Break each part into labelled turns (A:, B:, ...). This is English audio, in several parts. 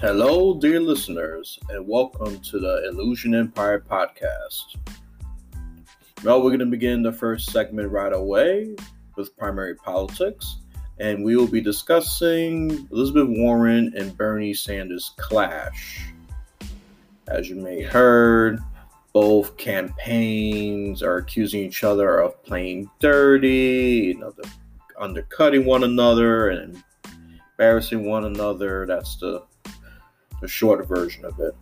A: Hello, dear listeners, and welcome to the Illusion Empire podcast. Well, we're going to begin the first segment right away with primary politics, and we will be discussing Elizabeth Warren and Bernie Sanders' clash. As you may have heard, both campaigns are accusing each other of playing dirty, you know, undercutting one another and embarrassing one another. That's the the short version of it.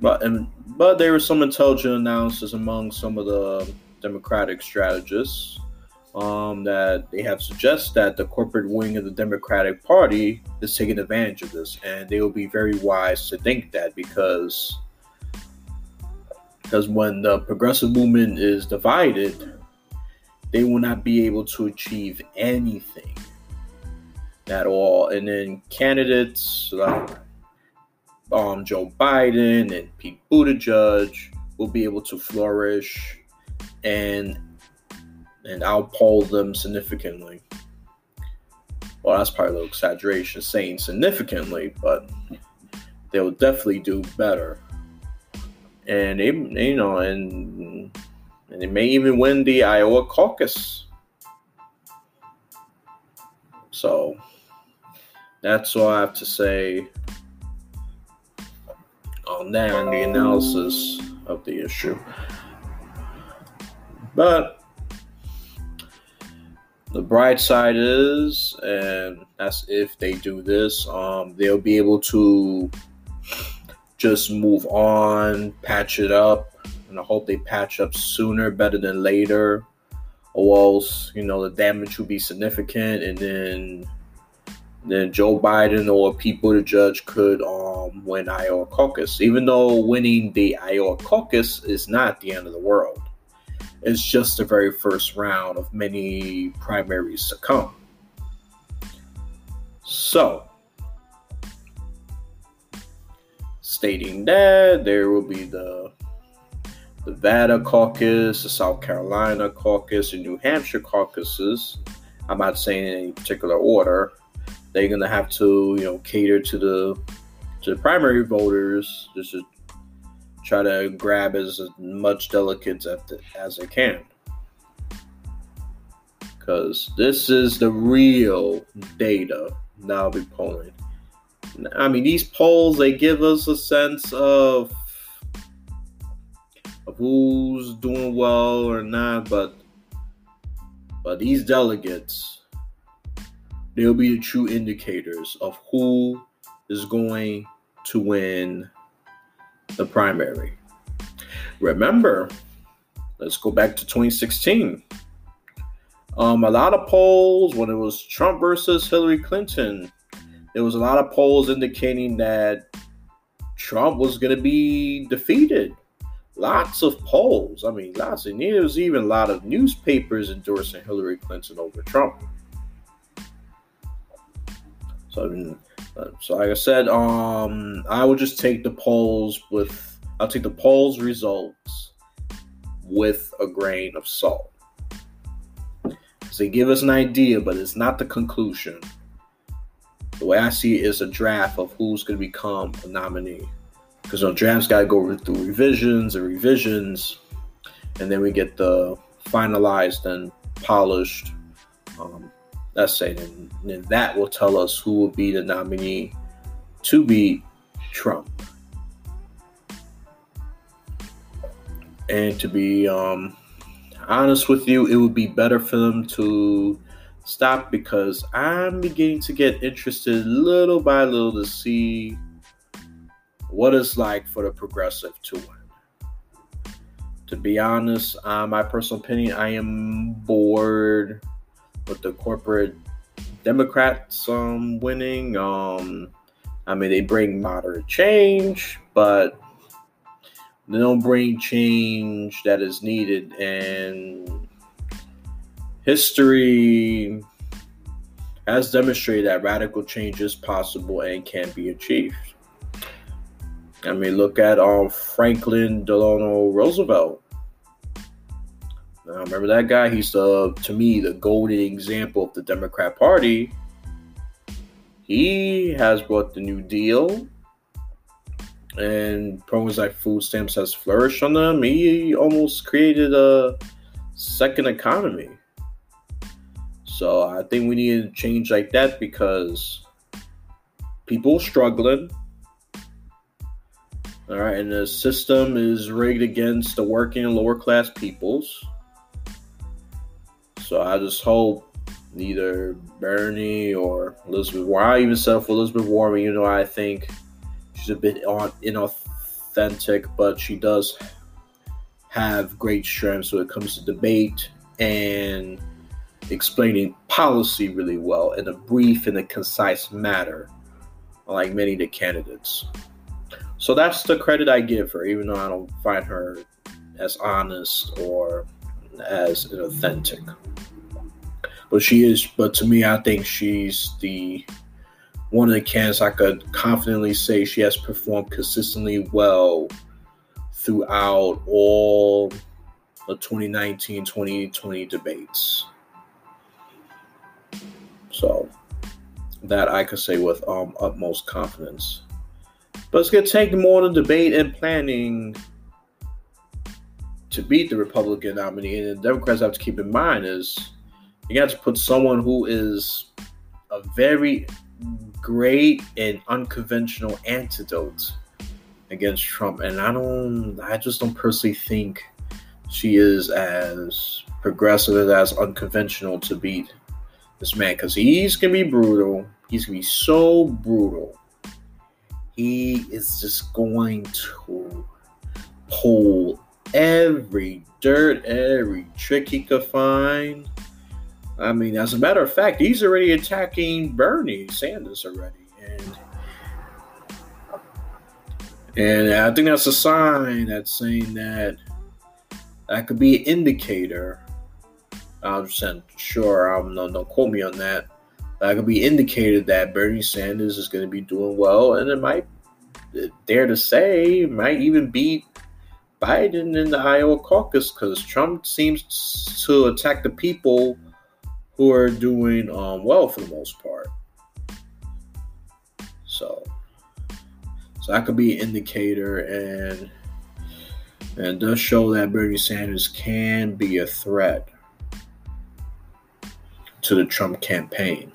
A: But and but there were some intelligent analysis among some of the Democratic strategists um, that they have suggested that the corporate wing of the Democratic Party is taking advantage of this, and they will be very wise to think that because because when the progressive movement is divided, they will not be able to achieve anything at all. And then candidates like um, Joe Biden and Pete Buttigieg will be able to flourish and and outpoll them significantly. Well, that's probably a little exaggeration saying significantly, but they'll definitely do better. And they, you know, and and they may even win the Iowa caucus. That's all I have to say on that and the analysis of the issue. But the bright side is, and that's if they do this, um, they'll be able to just move on, patch it up, and I hope they patch up sooner better than later, or else you know the damage will be significant, and then then Joe Biden or Pete Buttigieg could um, win Iowa caucus. Even though winning the Iowa caucus is not the end of the world, it's just the very first round of many primaries to come. So, stating that there will be the the Nevada caucus, the South Carolina caucus, and New Hampshire caucuses. I'm not saying in any particular order they're gonna have to you know cater to the to the primary voters just to try to grab as much delegates as they can because this is the real data I'll be polling. I mean, these polls they give us a sense of of who's doing well or not, but but these delegates they'll be the true indicators of who is going to win the primary. Remember, let's go back to 2016. Um, a lot of polls when it was Trump versus Hillary Clinton, there was a lot of polls indicating that Trump was going to be defeated. Lots of polls. I mean, lots. And there was even a lot of newspapers endorsing Hillary Clinton over Trump. So, uh, so like I said, um, I will just take the polls with I'll take the polls results with a grain of salt. They give us an idea, but it's not the conclusion. The way I see it is a draft of who's going to become a nominee. Because you know, drafts got to go through revisions and revisions, and then we get the finalized and polished um, Let's say then, then that will tell us who will be the nominee to beat Trump. And to be um, honest with you, it would be better for them to stop because I'm beginning to get interested little by little to see what it's like for the progressive to win. To be honest, uh, my personal opinion, I am bored with the corporate Democrats um, winning. Um, I mean, they bring moderate change, but they don't bring change that is needed. And history has demonstrated that radical change is possible and can be achieved. I mean, look at um, Franklin Delano Roosevelt. Now, remember that guy? He's the, to me, the golden example of the Democrat Party. he has brought the New Deal, and programs like food stamps has flourished on them. He almost created a second economy. So I think we need to change like that because people struggling. All right, and the system is rigged against the working and lower class peoples. So I just hope neither Bernie or Elizabeth Warren, I even said for Elizabeth Warren, you know, I think she's a bit inauthentic, but she does have great strengths when it comes to debate and explaining policy really well in a brief and a concise manner, like many of the candidates. So that's the credit I give her, even though I don't find her as honest or as an authentic. But she is, but to me, I think she's the one of the candidates I could confidently say she has performed consistently well throughout all the 2019 2020 debates. So that I could say with um, utmost confidence. But it's going to take more than debate and planning to beat the Republican nominee. And the Democrats have to keep in mind is you got to put someone who is a very great and unconventional antidote against Trump. And I don't, I just don't personally think she is as progressive as unconventional to beat this man because he's gonna be brutal. He's gonna be so brutal. He is just going to pull every dirt, every trick he could find. I mean, as a matter of fact, he's already attacking Bernie Sanders already. And and I think that's a sign that's saying that that could be an indicator. I'm just sure, I'm no, don't quote me on that. That could be indicated that Bernie Sanders is going to be doing well, and it might dare to say might even beat Biden in the Iowa caucus because Trump seems to attack the people who are doing um, well for the most part. So, so that could be an indicator, and and does show that Bernie Sanders can be a threat to the Trump campaign.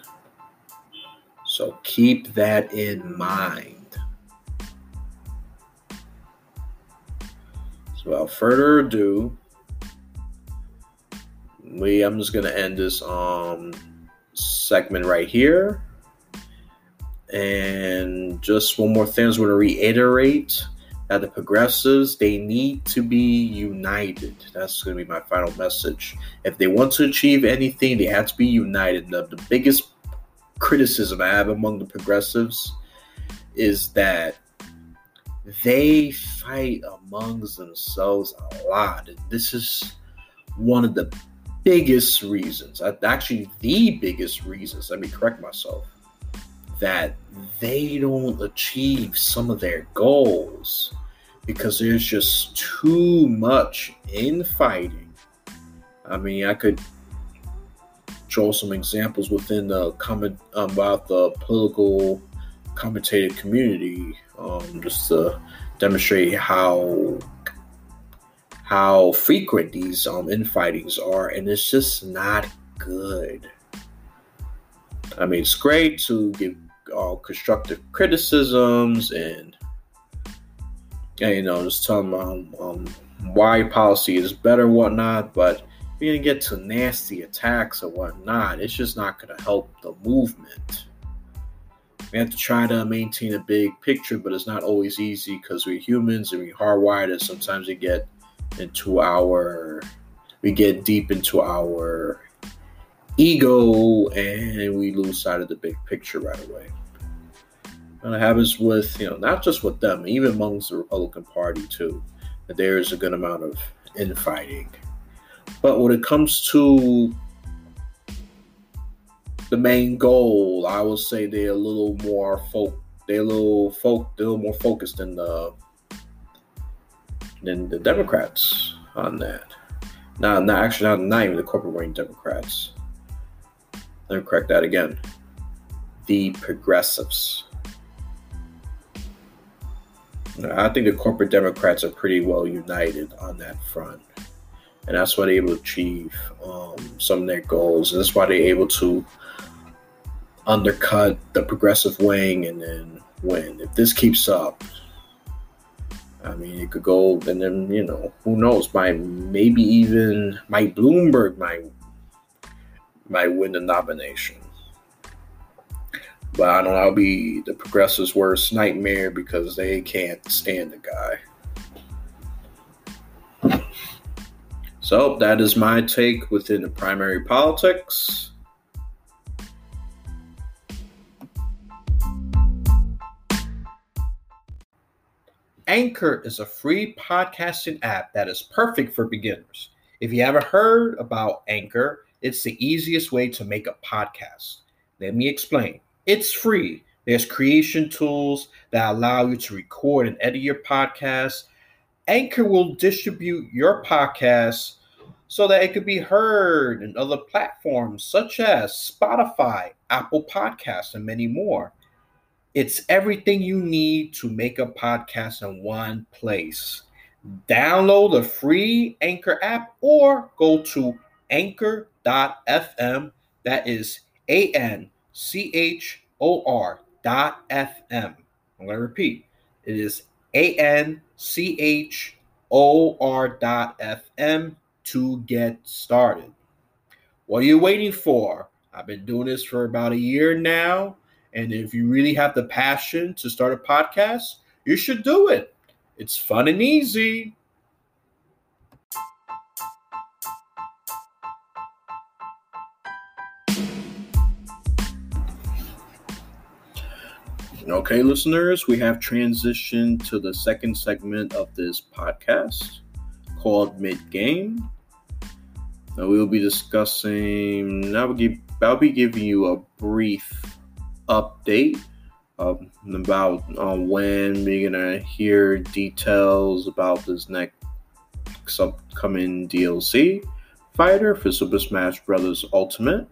A: So keep that in mind. Without further ado, we I'm just gonna end this um segment right here. And just one more thing I just want to reiterate that the progressives they need to be united. That's going to be my final message. If they want to achieve anything, they have to be united. The, the biggest criticism I have among the progressives is that they fight amongst themselves a lot. This is one of the biggest reasons, uh, actually, the biggest reasons, let me correct myself, that they don't achieve some of their goals because there's just too much infighting. I mean, I could show some examples within the comment um, about the political commentator community, um, just to demonstrate how how frequent these um, infightings are, and it's just not good. I mean, it's great to give uh, constructive criticisms and, and, you know just tell them um, um, why policy is better whatnot, but you're gonna get to nasty attacks or whatnot, it's just not gonna help the movement. We have to try to maintain a big picture, but it's not always easy because we're humans and we're hardwired, and sometimes we get into our we get deep into our ego and we lose sight of the big picture right away. And it happens with, you know, not just with them, even amongst the Republican Party too, that there is a good amount of infighting. But when it comes to the main goal, I would say they're a little more folk they're a little folk they're a little more focused than the than the Democrats on that. Not, not actually not, not even the corporate wing Democrats. Let me correct that again. the progressives. I think the corporate Democrats are pretty well united on that front. And that's why they're able to achieve um, some of their goals. And that's why they're able to undercut the progressive wing and then win. If this keeps up, I mean, it could go, and then, you know, who knows? By maybe even Mike Bloomberg might, might win the nomination. But I don't know. I'll be the progressives' worst nightmare because they can't stand the guy. So that is my take within the primary politics. Anchor is a free podcasting app that is perfect for beginners. If you haven't heard about Anchor, it's the easiest way to make a podcast. Let me explain. It's free. There's creation tools that allow you to record and edit your podcast. Anchor will distribute your podcast so that it could be heard in other platforms such as Spotify, Apple Podcasts, and many more. It's everything you need to make a podcast in one place. Download the free Anchor app or go to anchor.fm. That is A N C H O R dot F M. I'm going to repeat. It is A N C H O R dot F M to get started. What are you waiting for? I've been doing this for about a year now. And if you really have the passion to start a podcast, you should do it. It's fun and easy. Okay, listeners, we have transitioned to the second segment of this podcast called Mid Game. Now we will be discussing. I will give. I'll be giving you a brief update um, about um, when we're gonna hear details about this next upcoming DLC fighter for Super Smash Bros. Ultimate.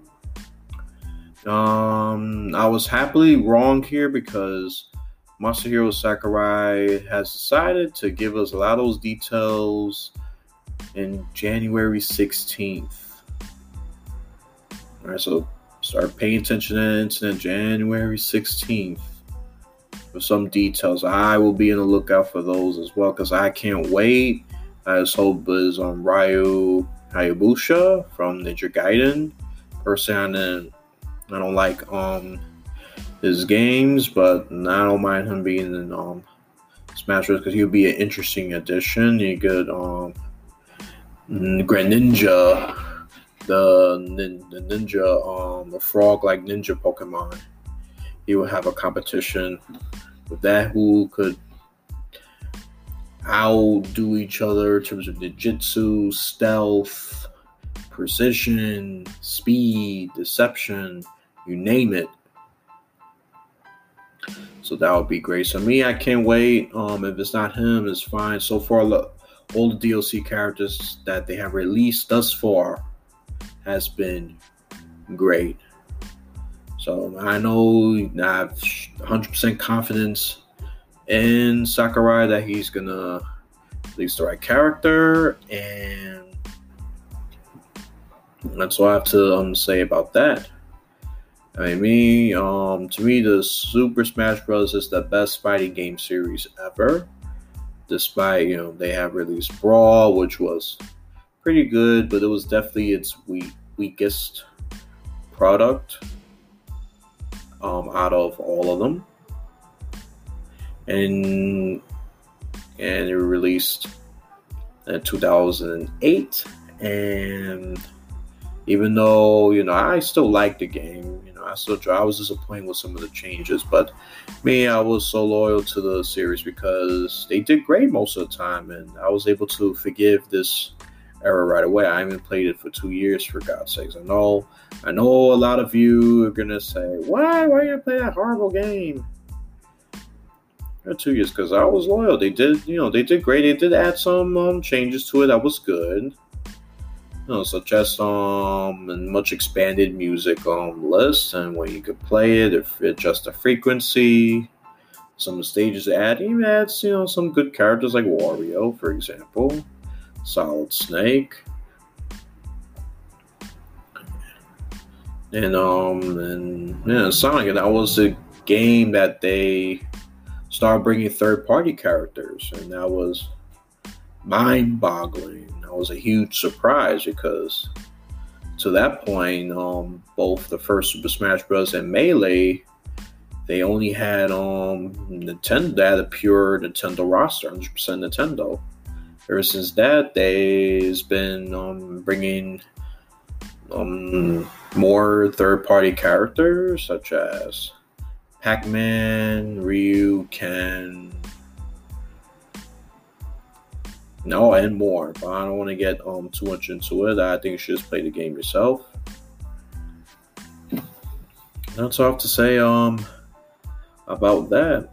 A: Um, I was happily wrong here because Masahiro Sakurai has decided to give us a lot of those details in January 16th. All right, so start paying attention to that incident January 16th for some details. I will be in the lookout for those as well because I can't wait. I just hope is on Ryu Hayabusa from Ninja Gaiden. Personally, I don't like um his games, but I don't mind him being in um Smash Bros. because he'll be an interesting addition. You could um Greninja, the, the ninja um the frog like ninja Pokemon. He would have a competition with that who could outdo each other in terms of ninjutsu, stealth, precision, speed, deception you name it. So that would be great. So me, I can't wait. Um, if it's not him, it's fine. So far, look, all the DLC characters that they have released thus far has been great. So I know I have 100% confidence in Sakurai that he's gonna release the right character, and that's all I have to um, say about that. I mean, me, um, to me, the Super Smash Bros. is the best fighting game series ever. Despite, you know, they have released Brawl, which was pretty good, but it was definitely its weak, weakest product um, out of all of them. And and it released in 2008 and even though you know I still like the game. You know, I still. I was disappointed with some of the changes, but me, I was so loyal to the series because they did great most of the time, and I was able to forgive this era right away. I haven't played it for two years, for God's sakes. I know, I know, a lot of you are gonna say, "Why? Why are you play that horrible game?" two years because I was loyal. They did, you know, they did great. They did add some um, changes to it that was good you know, such as um and much expanded music um list and where you could play it if it just a frequency. Some stages add even adds, you know, some good characters like Wario, for example, Solid Snake. And um and yeah, Sonic that was a game that they started bringing third party characters and that was mind boggling. That was a huge surprise because to that point, um, both the first Super Smash Bros. and Melee, they only had um Nintendo, they had a pure Nintendo roster, 100% Nintendo. Ever since that, they've been um, bringing um, more third-party characters such as Pac-Man, Ryu, Ken, no, and more. But I don't want to get um too much into it. I think you should just play the game yourself. That's all I have to say um about that.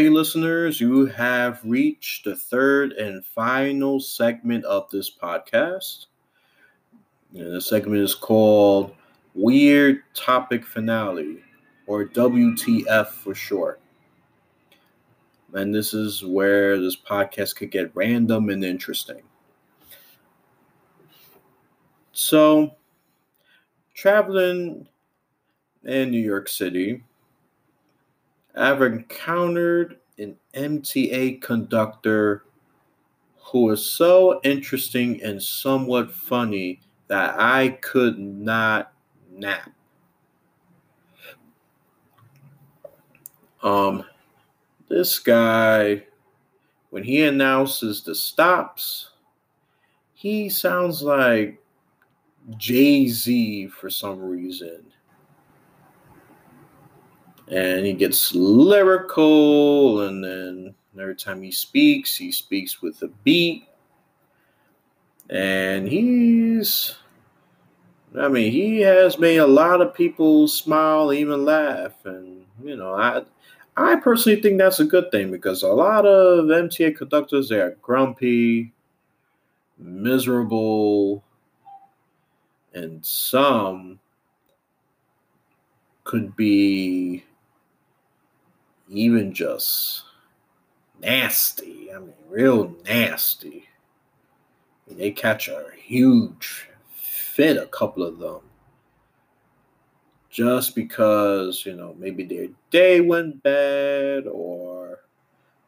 A: Okay, listeners, you have reached the third and final segment of this podcast. And the segment is called Weird Topic Finale, or WTF for short. And this is where this podcast could get random and interesting. So, traveling in New York City, I've encountered an MTA conductor who is so interesting and somewhat funny that I could not nap. Um, this guy, when he announces the stops, he sounds like Jay Z for some reason and he gets lyrical and then every time he speaks he speaks with a beat. And he's i mean he has made a lot of people smile even laugh and you know i i personally think that's a good thing because a lot of mta conductors they are grumpy miserable and some could be even just nasty. I mean, real nasty. They catch a huge fit, a couple of them. Just because, you know, maybe their day went bad or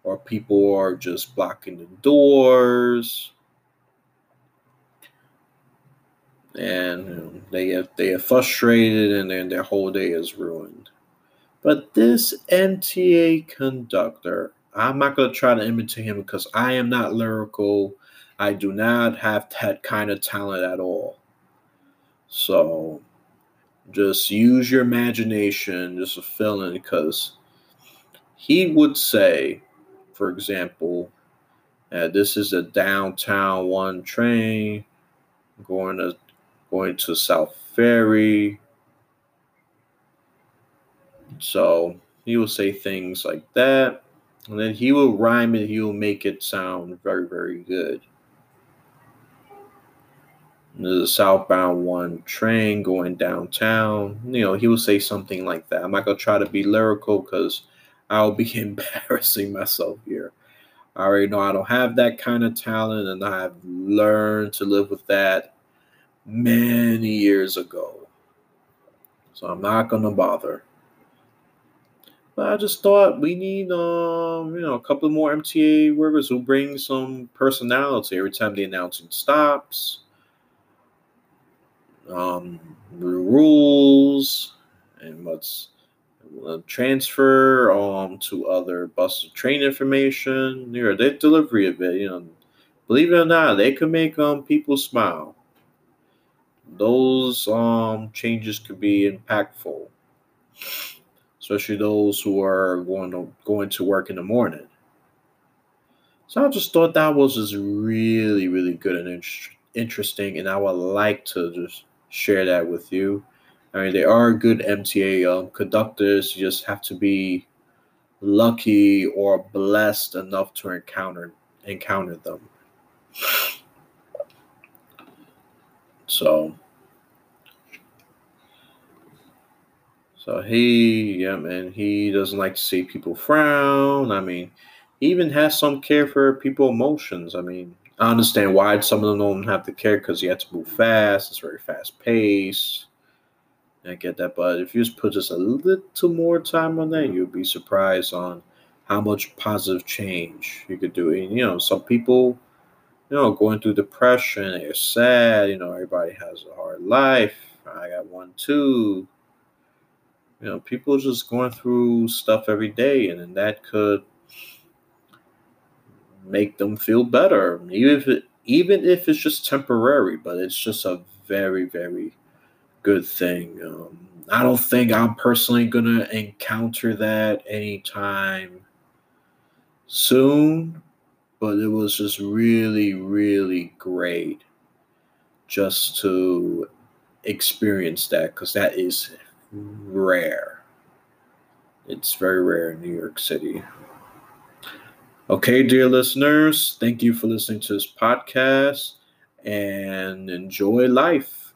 A: or people are just blocking the doors. And you know, they get they are frustrated and then their whole day is ruined. But this MTA conductor, I'm not going to try to imitate him because I am not lyrical. I do not have that kind of talent at all. So just use your imagination, just a feeling, because he would say, for example, uh, this is a downtown one train going to going to South Ferry so he will say things like that, and then he will rhyme it. He will make it sound very, very good. There's a southbound one train going downtown. You know, he will say something like that. I'm not gonna try to be lyrical because I'll be embarrassing myself here. I already know I don't have that kind of talent, and I've learned to live with that many years ago. So I'm not gonna bother. But I just thought we need, um, you know, a couple more MTA workers who bring some personality every time the announcing stops. Um, rules and what's uh, transfer um to other bus train information. You know, their delivery of it. You know, believe it or not, they can make um people smile. Those um changes could be impactful. Especially those who are going to going to work in the morning. So I just thought that was just really, really good and in- interesting, and I would like to just share that with you. I mean, they are good MTA um, conductors. You just have to be lucky or blessed enough to encounter encounter them. So, so he, yeah, man, he doesn't like to see people frown. I mean, he even has some care for people emotions. I mean, I understand why some of them don't have the care because you have to move fast. It's very fast paced. I get that, but if you just put just a little more time on that, you'd be surprised on how much positive change you could do. And, you know, some people, you know, going through depression, they're sad. You know, everybody has a hard life. I got one too. You know, people just going through stuff every day, and then that could make them feel better, even if it, even if it's just temporary. But it's just a very, very good thing. Um, I don't think I'm personally gonna encounter that anytime soon, but it was just really, really great just to experience that because that is rare. It's very rare in New York City. Okay, dear listeners, thank you for listening to this podcast and enjoy life.